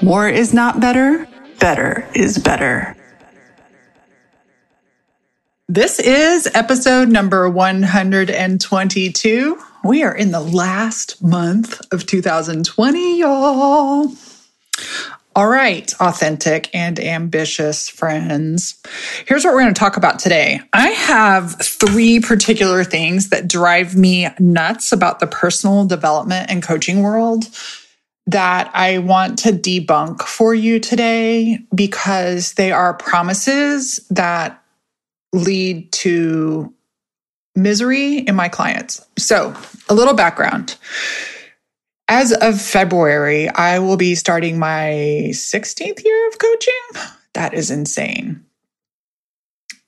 More is not better, better is better. This is episode number 122. We are in the last month of 2020, y'all. All right, authentic and ambitious friends. Here's what we're going to talk about today. I have three particular things that drive me nuts about the personal development and coaching world that I want to debunk for you today because they are promises that lead to misery in my clients. So, a little background. As of February, I will be starting my 16th year of coaching. That is insane.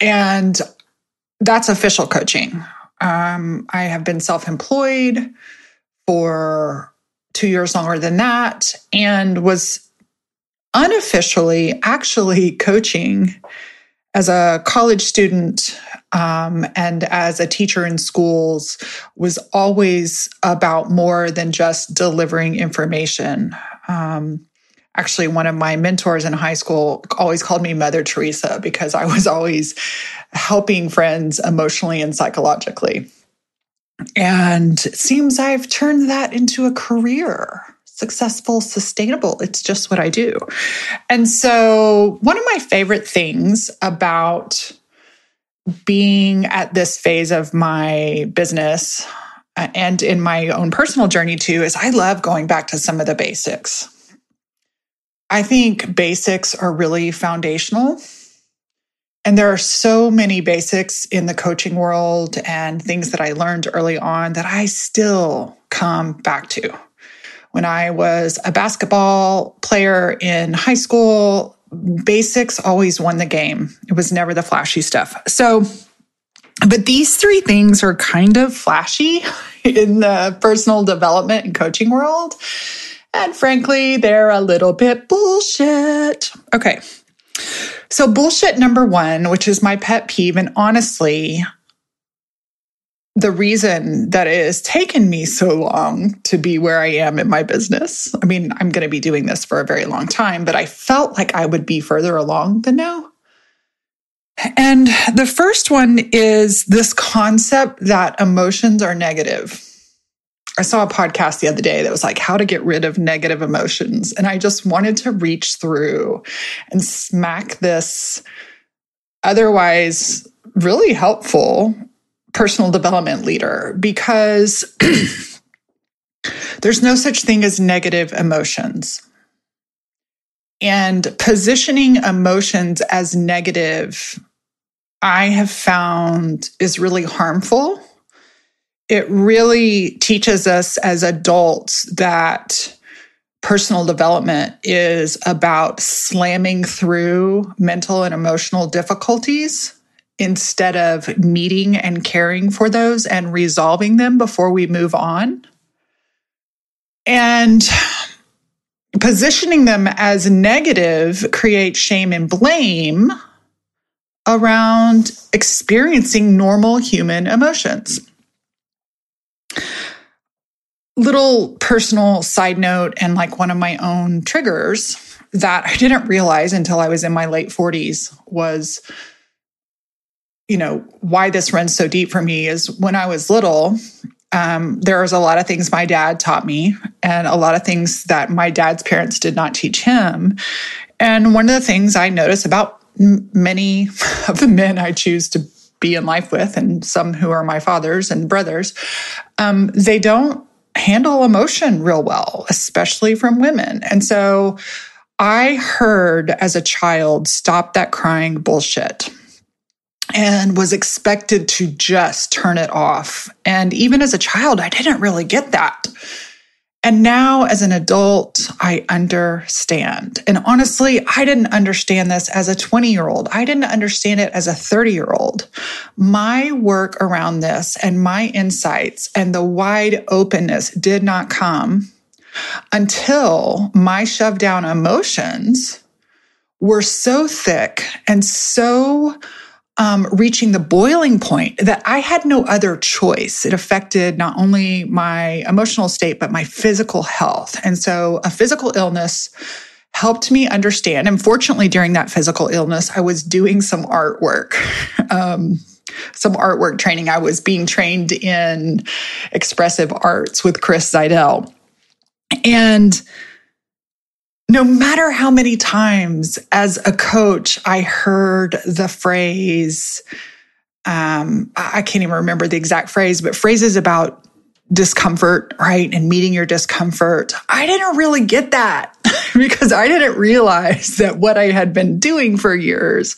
And that's official coaching. Um, I have been self employed for two years longer than that and was unofficially actually coaching as a college student um, and as a teacher in schools was always about more than just delivering information. Um, actually one of my mentors in high school always called me mother teresa because i was always helping friends emotionally and psychologically and it seems I've turned that into a career successful, sustainable. It's just what I do. And so, one of my favorite things about being at this phase of my business uh, and in my own personal journey too is I love going back to some of the basics. I think basics are really foundational and there are so many basics in the coaching world and things that I learned early on that I still come back to. When I was a basketball player in high school, basics always won the game. It was never the flashy stuff. So, but these three things are kind of flashy in the personal development and coaching world. And frankly, they're a little bit bullshit. Okay. So, bullshit number one, which is my pet peeve, and honestly, the reason that it has taken me so long to be where I am in my business. I mean, I'm going to be doing this for a very long time, but I felt like I would be further along than now. And the first one is this concept that emotions are negative. I saw a podcast the other day that was like how to get rid of negative emotions. And I just wanted to reach through and smack this otherwise really helpful personal development leader because there's no such thing as negative emotions. And positioning emotions as negative, I have found is really harmful it really teaches us as adults that personal development is about slamming through mental and emotional difficulties instead of meeting and caring for those and resolving them before we move on. And positioning them as negative creates shame and blame around experiencing normal human emotions little personal side note and like one of my own triggers that I didn't realize until I was in my late 40s was you know why this runs so deep for me is when I was little um, there was a lot of things my dad taught me and a lot of things that my dad's parents did not teach him. And one of the things I notice about many of the men I choose to be in life with and some who are my fathers and brothers um, they don't handle emotion real well, especially from women. And so I heard as a child, stop that crying bullshit and was expected to just turn it off. And even as a child, I didn't really get that. And now, as an adult, I understand. And honestly, I didn't understand this as a 20 year old. I didn't understand it as a 30 year old. My work around this and my insights and the wide openness did not come until my shoved down emotions were so thick and so um, reaching the boiling point that I had no other choice. It affected not only my emotional state, but my physical health. And so a physical illness helped me understand. And fortunately, during that physical illness, I was doing some artwork. Um, some artwork training. I was being trained in expressive arts with Chris Zydel. And no matter how many times as a coach I heard the phrase, um, I can't even remember the exact phrase, but phrases about discomfort, right? And meeting your discomfort. I didn't really get that because I didn't realize that what I had been doing for years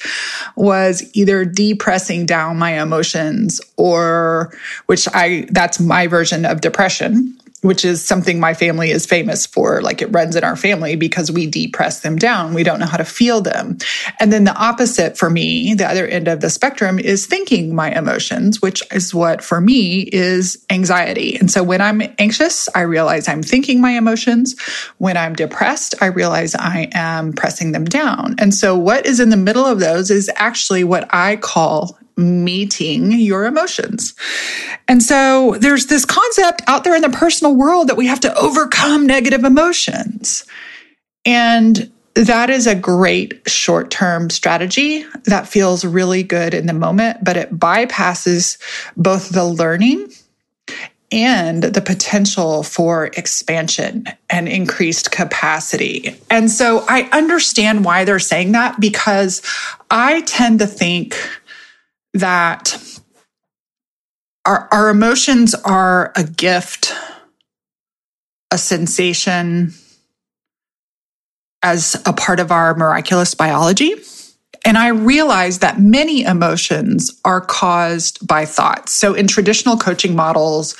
was either depressing down my emotions or, which I, that's my version of depression which is something my family is famous for. Like it runs in our family because we depress them down. We don't know how to feel them. And then the opposite for me, the other end of the spectrum is thinking my emotions, which is what for me is anxiety. And so when I'm anxious, I realize I'm thinking my emotions. When I'm depressed, I realize I am pressing them down. And so what is in the middle of those is actually what I call meeting your emotions. And so there's this concept out there in the personal world that we have to overcome negative emotions. And that is a great short term strategy that feels really good in the moment, but it bypasses both the learning and the potential for expansion and increased capacity. And so I understand why they're saying that because I tend to think that our, our emotions are a gift, a sensation as a part of our miraculous biology. And I realized that many emotions are caused by thoughts. So in traditional coaching models,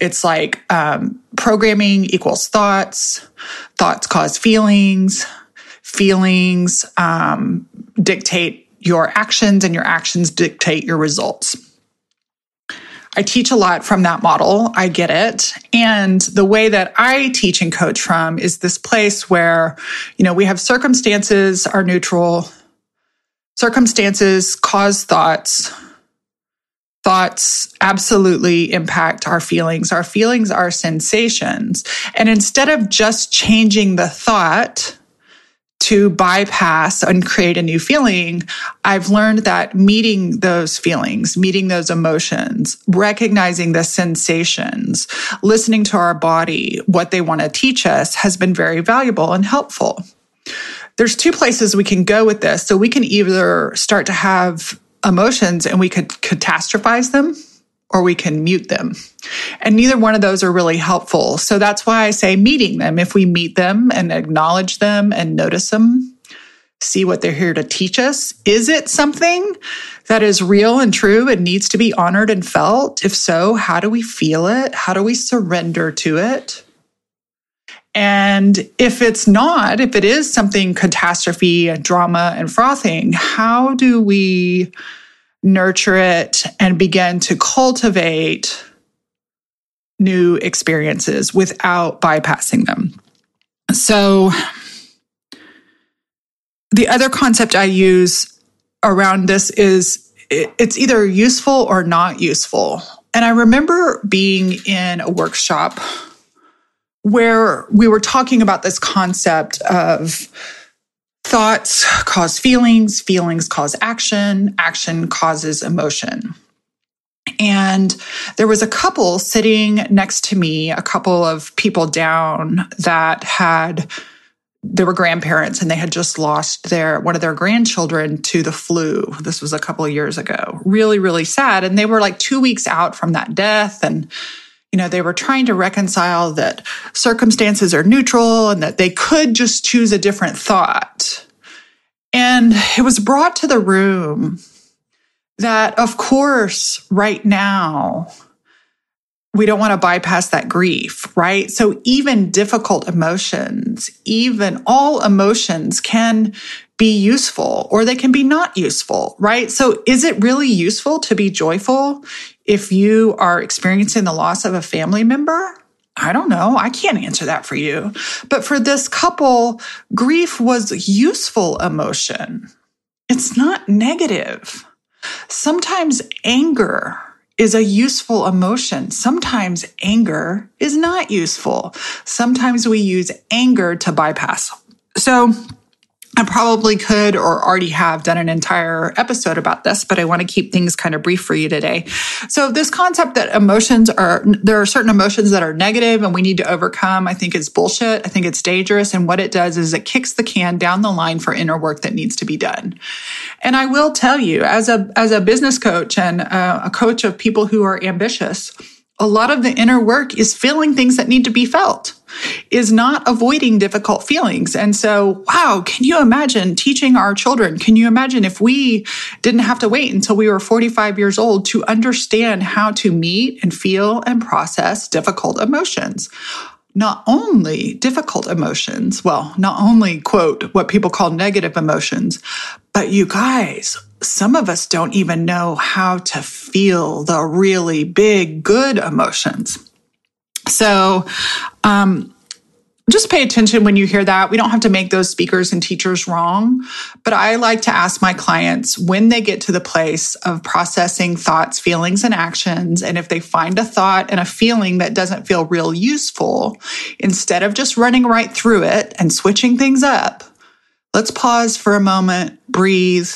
it's like um, programming equals thoughts, thoughts cause feelings, feelings um, dictate your actions and your actions dictate your results. I teach a lot from that model. I get it. And the way that I teach and coach from is this place where, you know, we have circumstances are neutral. Circumstances cause thoughts. Thoughts absolutely impact our feelings. Our feelings are sensations. And instead of just changing the thought, to bypass and create a new feeling, I've learned that meeting those feelings, meeting those emotions, recognizing the sensations, listening to our body, what they want to teach us has been very valuable and helpful. There's two places we can go with this. So we can either start to have emotions and we could catastrophize them or we can mute them. And neither one of those are really helpful. So that's why I say meeting them. If we meet them and acknowledge them and notice them, see what they're here to teach us. Is it something that is real and true and needs to be honored and felt? If so, how do we feel it? How do we surrender to it? And if it's not, if it is something catastrophe and drama and frothing, how do we nurture it, and begin to cultivate new experiences without bypassing them. So, the other concept I use around this is it's either useful or not useful. And I remember being in a workshop where we were talking about this concept of Thoughts cause feelings, feelings cause action, action causes emotion. And there was a couple sitting next to me, a couple of people down that had they were grandparents and they had just lost their one of their grandchildren to the flu. This was a couple of years ago. Really, really sad. And they were like two weeks out from that death. And, you know, they were trying to reconcile that circumstances are neutral and that they could just choose a different thought. And it was brought to the room that, of course, right now, we don't want to bypass that grief, right? So even difficult emotions, even all emotions can be useful or they can be not useful, right? So is it really useful to be joyful if you are experiencing the loss of a family member? I don't know. I can't answer that for you. But for this couple, grief was useful emotion. It's not negative. Sometimes anger is a useful emotion. Sometimes anger is not useful. Sometimes we use anger to bypass. So I probably could or already have done an entire episode about this, but I want to keep things kind of brief for you today. So this concept that emotions are, there are certain emotions that are negative and we need to overcome, I think is bullshit. I think it's dangerous. And what it does is it kicks the can down the line for inner work that needs to be done. And I will tell you as a, as a business coach and uh, a coach of people who are ambitious, a lot of the inner work is feeling things that need to be felt is not avoiding difficult feelings. And so, wow, can you imagine teaching our children? Can you imagine if we didn't have to wait until we were 45 years old to understand how to meet and feel and process difficult emotions? Not only difficult emotions, well, not only quote what people call negative emotions, but you guys, some of us don't even know how to feel the really big, good emotions. So, um, just pay attention when you hear that. We don't have to make those speakers and teachers wrong, but I like to ask my clients when they get to the place of processing thoughts, feelings, and actions. And if they find a thought and a feeling that doesn't feel real useful, instead of just running right through it and switching things up, let's pause for a moment, breathe,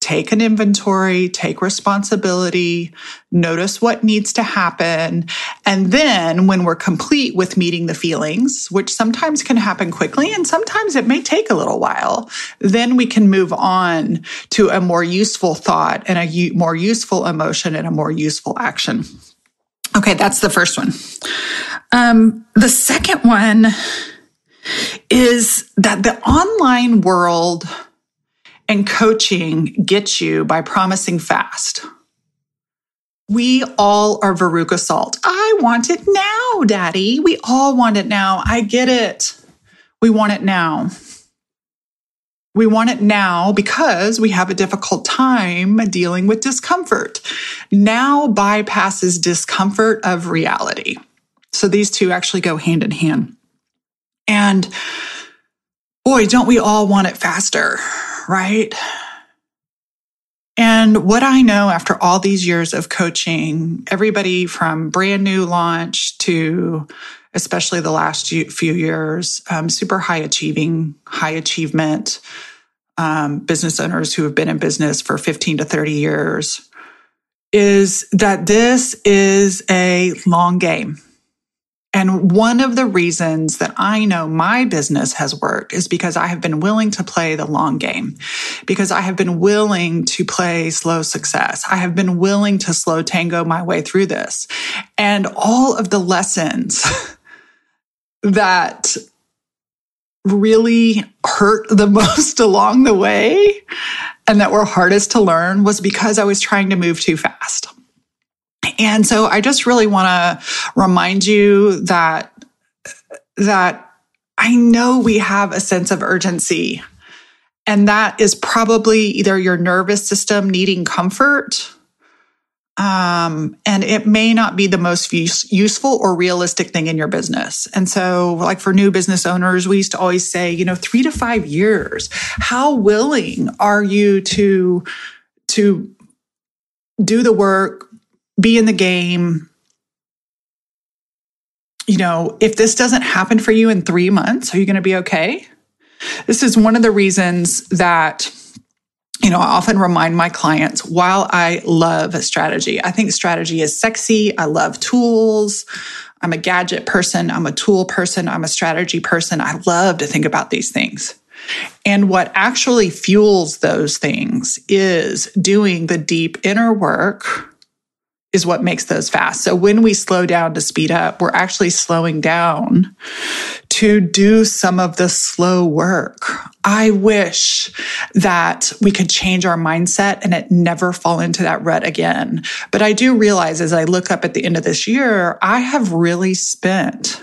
take an inventory, take responsibility, notice what needs to happen. And then when we're complete with meeting the feelings, which sometimes can happen quickly and sometimes it may take a little while, then we can move on to a more useful thought and a more useful emotion and a more useful action. Okay, that's the first one. Um, the second one is that the online world and coaching gets you by promising fast. We all are Veruca Salt. I want it now, daddy. We all want it now. I get it. We want it now. We want it now because we have a difficult time dealing with discomfort. Now bypasses discomfort of reality. So these two actually go hand in hand. And boy, don't we all want it faster, right? And what I know after all these years of coaching, everybody from brand new launch to especially the last few years, um, super high achieving, high achievement um, business owners who have been in business for 15 to 30 years, is that this is a long game. And one of the reasons that I know my business has worked is because I have been willing to play the long game, because I have been willing to play slow success. I have been willing to slow tango my way through this. And all of the lessons that really hurt the most along the way and that were hardest to learn was because I was trying to move too fast. And so I just really want to remind you that that I know we have a sense of urgency and that is probably either your nervous system needing comfort um, and it may not be the most use, useful or realistic thing in your business. And so, like for new business owners, we used to always say, you know, three to five years. How willing are you to to do the work, be in the game. You know, if this doesn't happen for you in three months, are you going to be okay? This is one of the reasons that, you know, I often remind my clients while I love strategy, I think strategy is sexy. I love tools. I'm a gadget person. I'm a tool person. I'm a strategy person. I love to think about these things. And what actually fuels those things is doing the deep inner work is what makes those fast. So when we slow down to speed up, we're actually slowing down to do some of the slow work. I wish that we could change our mindset and it never fall into that rut again. But I do realize as I look up at the end of this year, I have really spent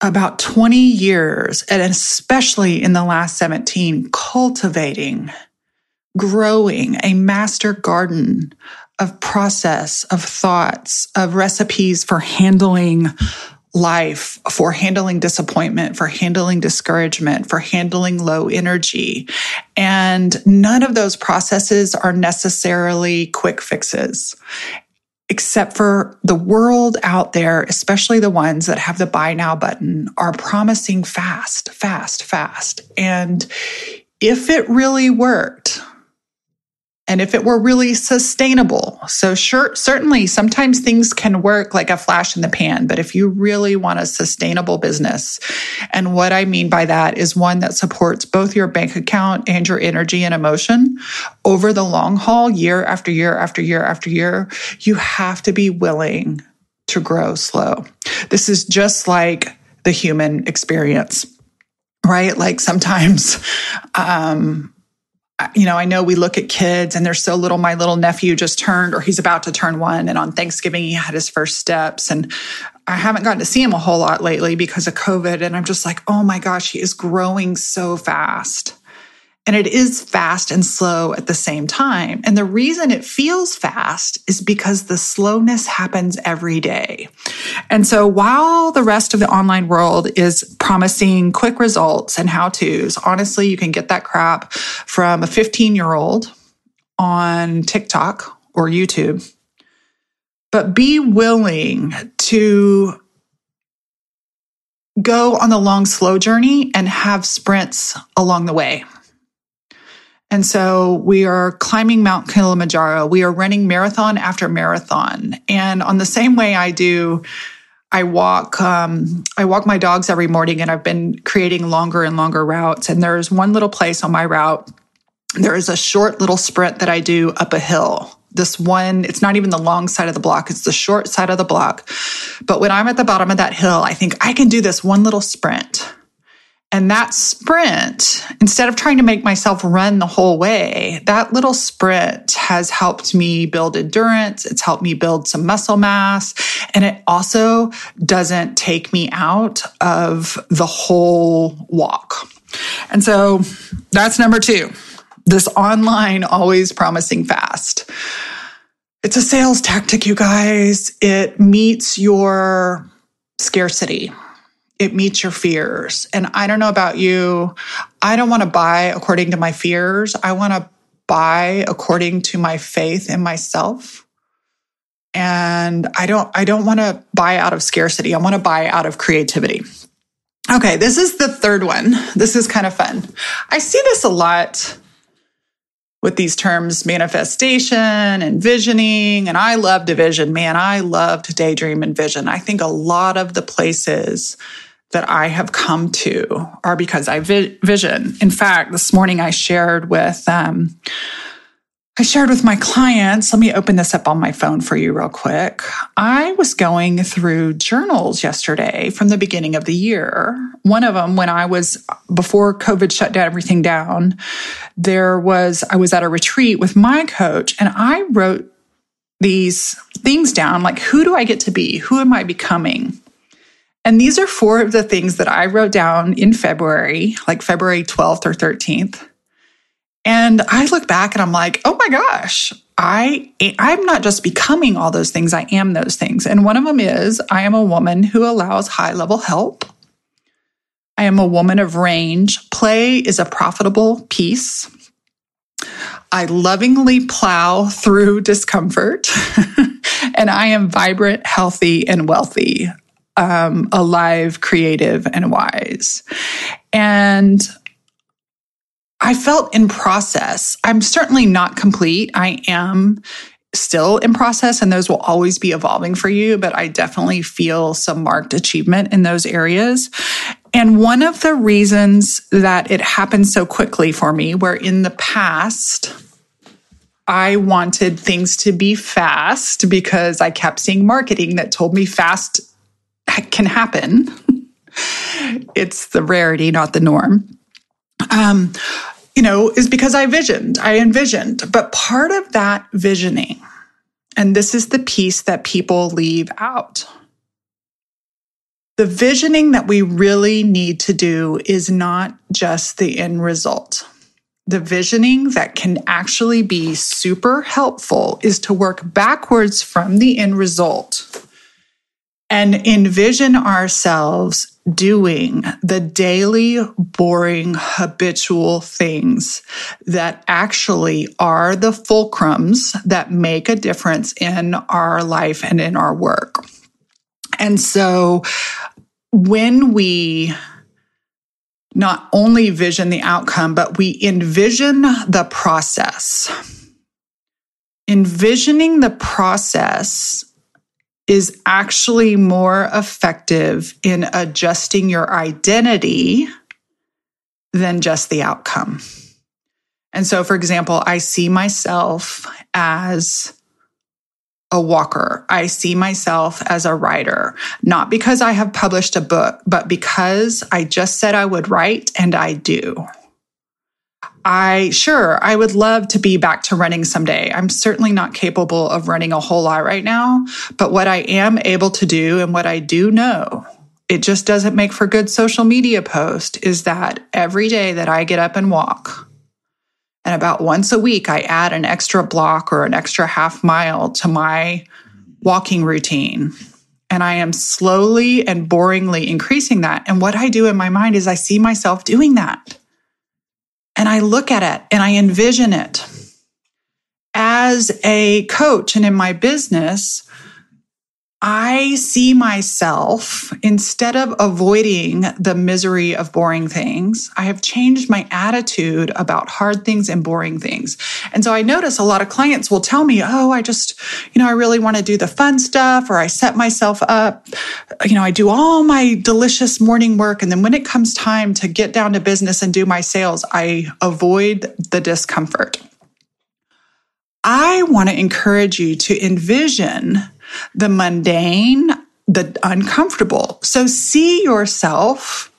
about 20 years, and especially in the last 17, cultivating, growing a master garden of process, of thoughts, of recipes for handling life, for handling disappointment, for handling discouragement, for handling low energy. And none of those processes are necessarily quick fixes except for the world out there, especially the ones that have the buy now button, are promising fast, fast, fast. And if it really worked, and if it were really sustainable. So sure, certainly sometimes things can work like a flash in the pan, but if you really want a sustainable business, and what I mean by that is one that supports both your bank account and your energy and emotion over the long haul, year after year after year after year, you have to be willing to grow slow. This is just like the human experience, right? Like sometimes, um, you know, I know we look at kids and they're so little. My little nephew just turned, or he's about to turn one. And on Thanksgiving, he had his first steps. And I haven't gotten to see him a whole lot lately because of COVID. And I'm just like, oh my gosh, he is growing so fast. And it is fast and slow at the same time. And the reason it feels fast is because the slowness happens every day. And so while the rest of the online world is promising quick results and how to's, honestly, you can get that crap from a 15 year old on TikTok or YouTube. But be willing to go on the long, slow journey and have sprints along the way. And so we are climbing Mount Kilimanjaro. We are running marathon after marathon. And on the same way I do, I walk, um, I walk my dogs every morning and I've been creating longer and longer routes. And there's one little place on my route. There is a short little sprint that I do up a hill. This one, it's not even the long side of the block. It's the short side of the block. But when I'm at the bottom of that hill, I think I can do this one little sprint. And that sprint, instead of trying to make myself run the whole way, that little sprint has helped me build endurance. It's helped me build some muscle mass. And it also doesn't take me out of the whole walk. And so that's number two. This online always promising fast. It's a sales tactic, you guys. It meets your scarcity it meets your fears. And I don't know about you. I don't want to buy according to my fears. I want to buy according to my faith in myself. And I don't I don't want to buy out of scarcity. I want to buy out of creativity. Okay, this is the third one. This is kind of fun. I see this a lot with these terms manifestation and visioning. And I love division. Man, I love to daydream and vision. I think a lot of the places that I have come to are because I vi- vision. In fact, this morning I shared with um, I shared with my clients. Let me open this up on my phone for you real quick. I was going through journals yesterday from the beginning of the year. One of them, when I was before COVID shut down everything down, there was I was at a retreat with my coach, and I wrote these things down like who do I get to be? Who am I becoming? And these are four of the things that I wrote down in February, like February 12th or 13th. And I look back and I'm like, oh my gosh, I, I'm not just becoming all those things, I am those things. And one of them is I am a woman who allows high level help. I am a woman of range. Play is a profitable piece. I lovingly plow through discomfort. and I am vibrant, healthy, and wealthy um, alive, creative, and wise. And I felt in process. I'm certainly not complete. I am still in process, and those will always be evolving for you, but I definitely feel some marked achievement in those areas. And one of the reasons that it happened so quickly for me, where in the past, I wanted things to be fast because I kept seeing marketing that told me fast can happen. it's the rarity, not the norm. Um, you know, is because I visioned, I envisioned. But part of that visioning, and this is the piece that people leave out. The visioning that we really need to do is not just the end result. The visioning that can actually be super helpful is to work backwards from the end result and envision ourselves doing the daily, boring, habitual things that actually are the fulcrums that make a difference in our life and in our work. And so when we not only vision the outcome, but we envision the process. Envisioning the process is actually more effective in adjusting your identity than just the outcome. And so, for example, I see myself as a walker. I see myself as a writer, not because I have published a book, but because I just said I would write and I do. I sure I would love to be back to running someday. I'm certainly not capable of running a whole lot right now, but what I am able to do and what I do know, it just doesn't make for good social media post is that every day that I get up and walk, and about once a week I add an extra block or an extra half mile to my walking routine. And I am slowly and boringly increasing that. And what I do in my mind is I see myself doing that. And I look at it and I envision it. As a coach and in my business, I see myself instead of avoiding the misery of boring things, I have changed my attitude about hard things and boring things. And so I notice a lot of clients will tell me, Oh, I just, you know, I really want to do the fun stuff or I set myself up. You know, I do all my delicious morning work. And then when it comes time to get down to business and do my sales, I avoid the discomfort. I want to encourage you to envision the mundane, the uncomfortable. So see yourself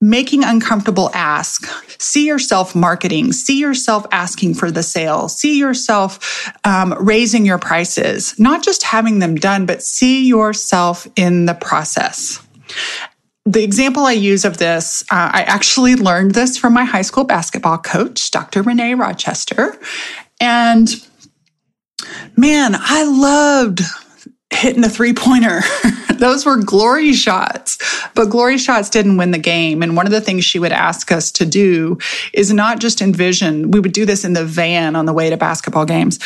making uncomfortable ask see yourself marketing see yourself asking for the sale see yourself um, raising your prices not just having them done but see yourself in the process the example I use of this, uh, I actually learned this from my high school basketball coach, Dr. Renee Rochester. And man, I loved hitting a three pointer. Those were glory shots, but glory shots didn't win the game. And one of the things she would ask us to do is not just envision, we would do this in the van on the way to basketball games,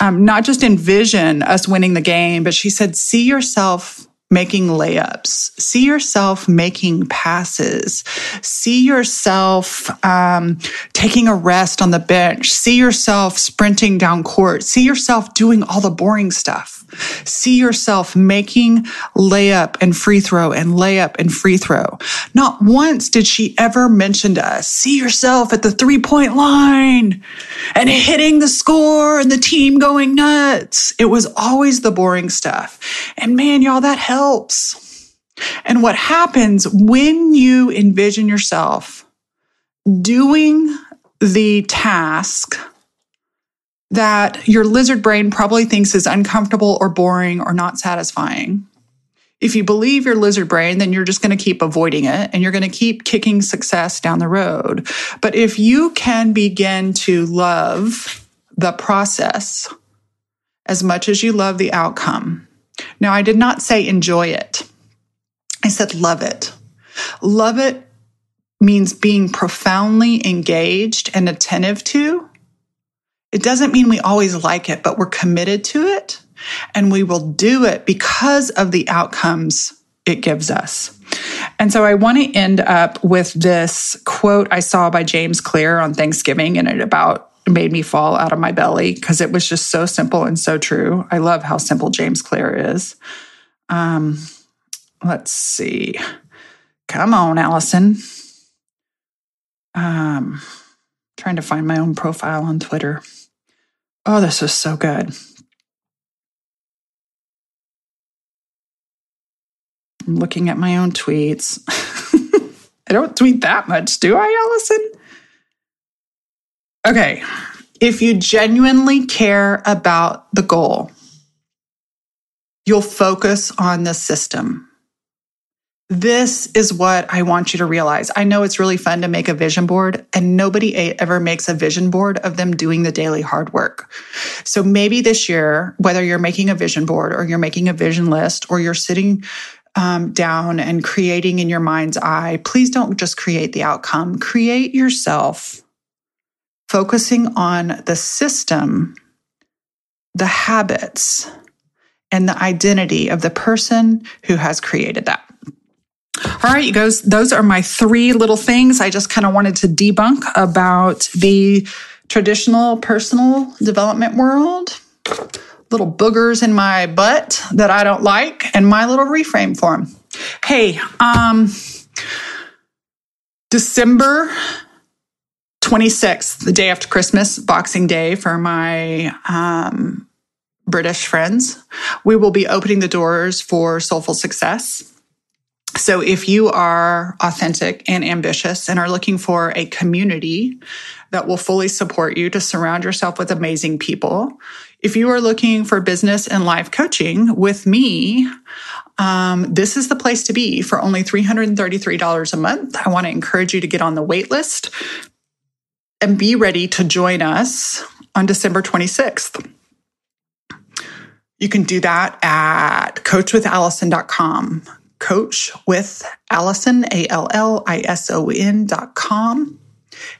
um, not just envision us winning the game, but she said, see yourself making layups. See yourself making passes. See yourself um, taking a rest on the bench. See yourself sprinting down court. See yourself doing all the boring stuff. See yourself making layup and free throw and layup and free throw. Not once did she ever mention to us, see yourself at the three point line and hitting the score and the team going nuts. It was always the boring stuff. And man, y'all, that helps. And what happens when you envision yourself doing the task that your lizard brain probably thinks is uncomfortable or boring or not satisfying. If you believe your lizard brain, then you're just going to keep avoiding it and you're going to keep kicking success down the road. But if you can begin to love the process as much as you love the outcome. Now, I did not say enjoy it. I said love it. Love it means being profoundly engaged and attentive to it doesn't mean we always like it, but we're committed to it and we will do it because of the outcomes it gives us. And so I want to end up with this quote I saw by James Clear on Thanksgiving, and it about made me fall out of my belly because it was just so simple and so true. I love how simple James Clear is. Um, let's see. Come on, Allison. Um, trying to find my own profile on Twitter. Oh, this was so good. I'm looking at my own tweets. I don't tweet that much, do I, Allison? Okay. If you genuinely care about the goal, you'll focus on the system. This is what I want you to realize. I know it's really fun to make a vision board, and nobody ever makes a vision board of them doing the daily hard work. So maybe this year, whether you're making a vision board or you're making a vision list or you're sitting um, down and creating in your mind's eye, please don't just create the outcome, create yourself focusing on the system, the habits, and the identity of the person who has created that. All right, you guys, those are my three little things I just kind of wanted to debunk about the traditional personal development world. Little boogers in my butt that I don't like, and my little reframe for them. Hey, um, December 26th, the day after Christmas, Boxing Day for my um, British friends, we will be opening the doors for Soulful Success. So if you are authentic and ambitious and are looking for a community that will fully support you to surround yourself with amazing people, if you are looking for business and life coaching with me, um, this is the place to be for only $333 a month. I want to encourage you to get on the wait list and be ready to join us on December 26th. You can do that at coachwithallison.com coach with Allison, A L L I S O N dot com.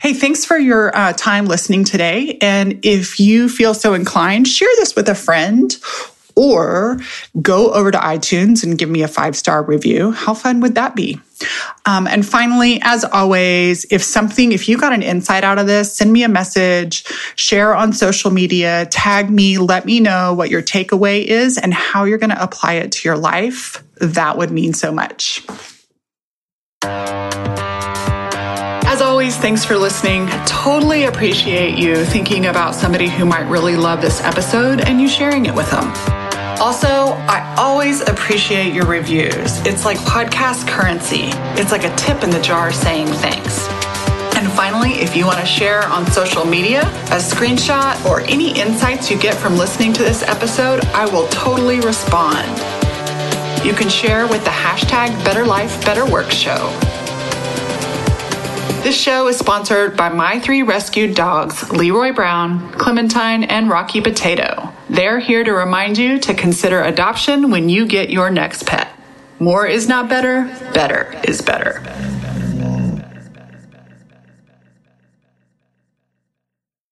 Hey, thanks for your uh, time listening today. And if you feel so inclined, share this with a friend or go over to iTunes and give me a five star review. How fun would that be? Um, and finally, as always, if something, if you got an insight out of this, send me a message, share on social media, tag me, let me know what your takeaway is and how you're going to apply it to your life. That would mean so much. As always, thanks for listening. Totally appreciate you thinking about somebody who might really love this episode and you sharing it with them. Also, I always appreciate your reviews. It's like podcast currency. It's like a tip in the jar saying thanks. And finally, if you want to share on social media a screenshot or any insights you get from listening to this episode, I will totally respond. You can share with the hashtag Better Life, Better Work Show. This show is sponsored by my three rescued dogs, Leroy Brown, Clementine, and Rocky Potato. They're here to remind you to consider adoption when you get your next pet. More is not better, better is better.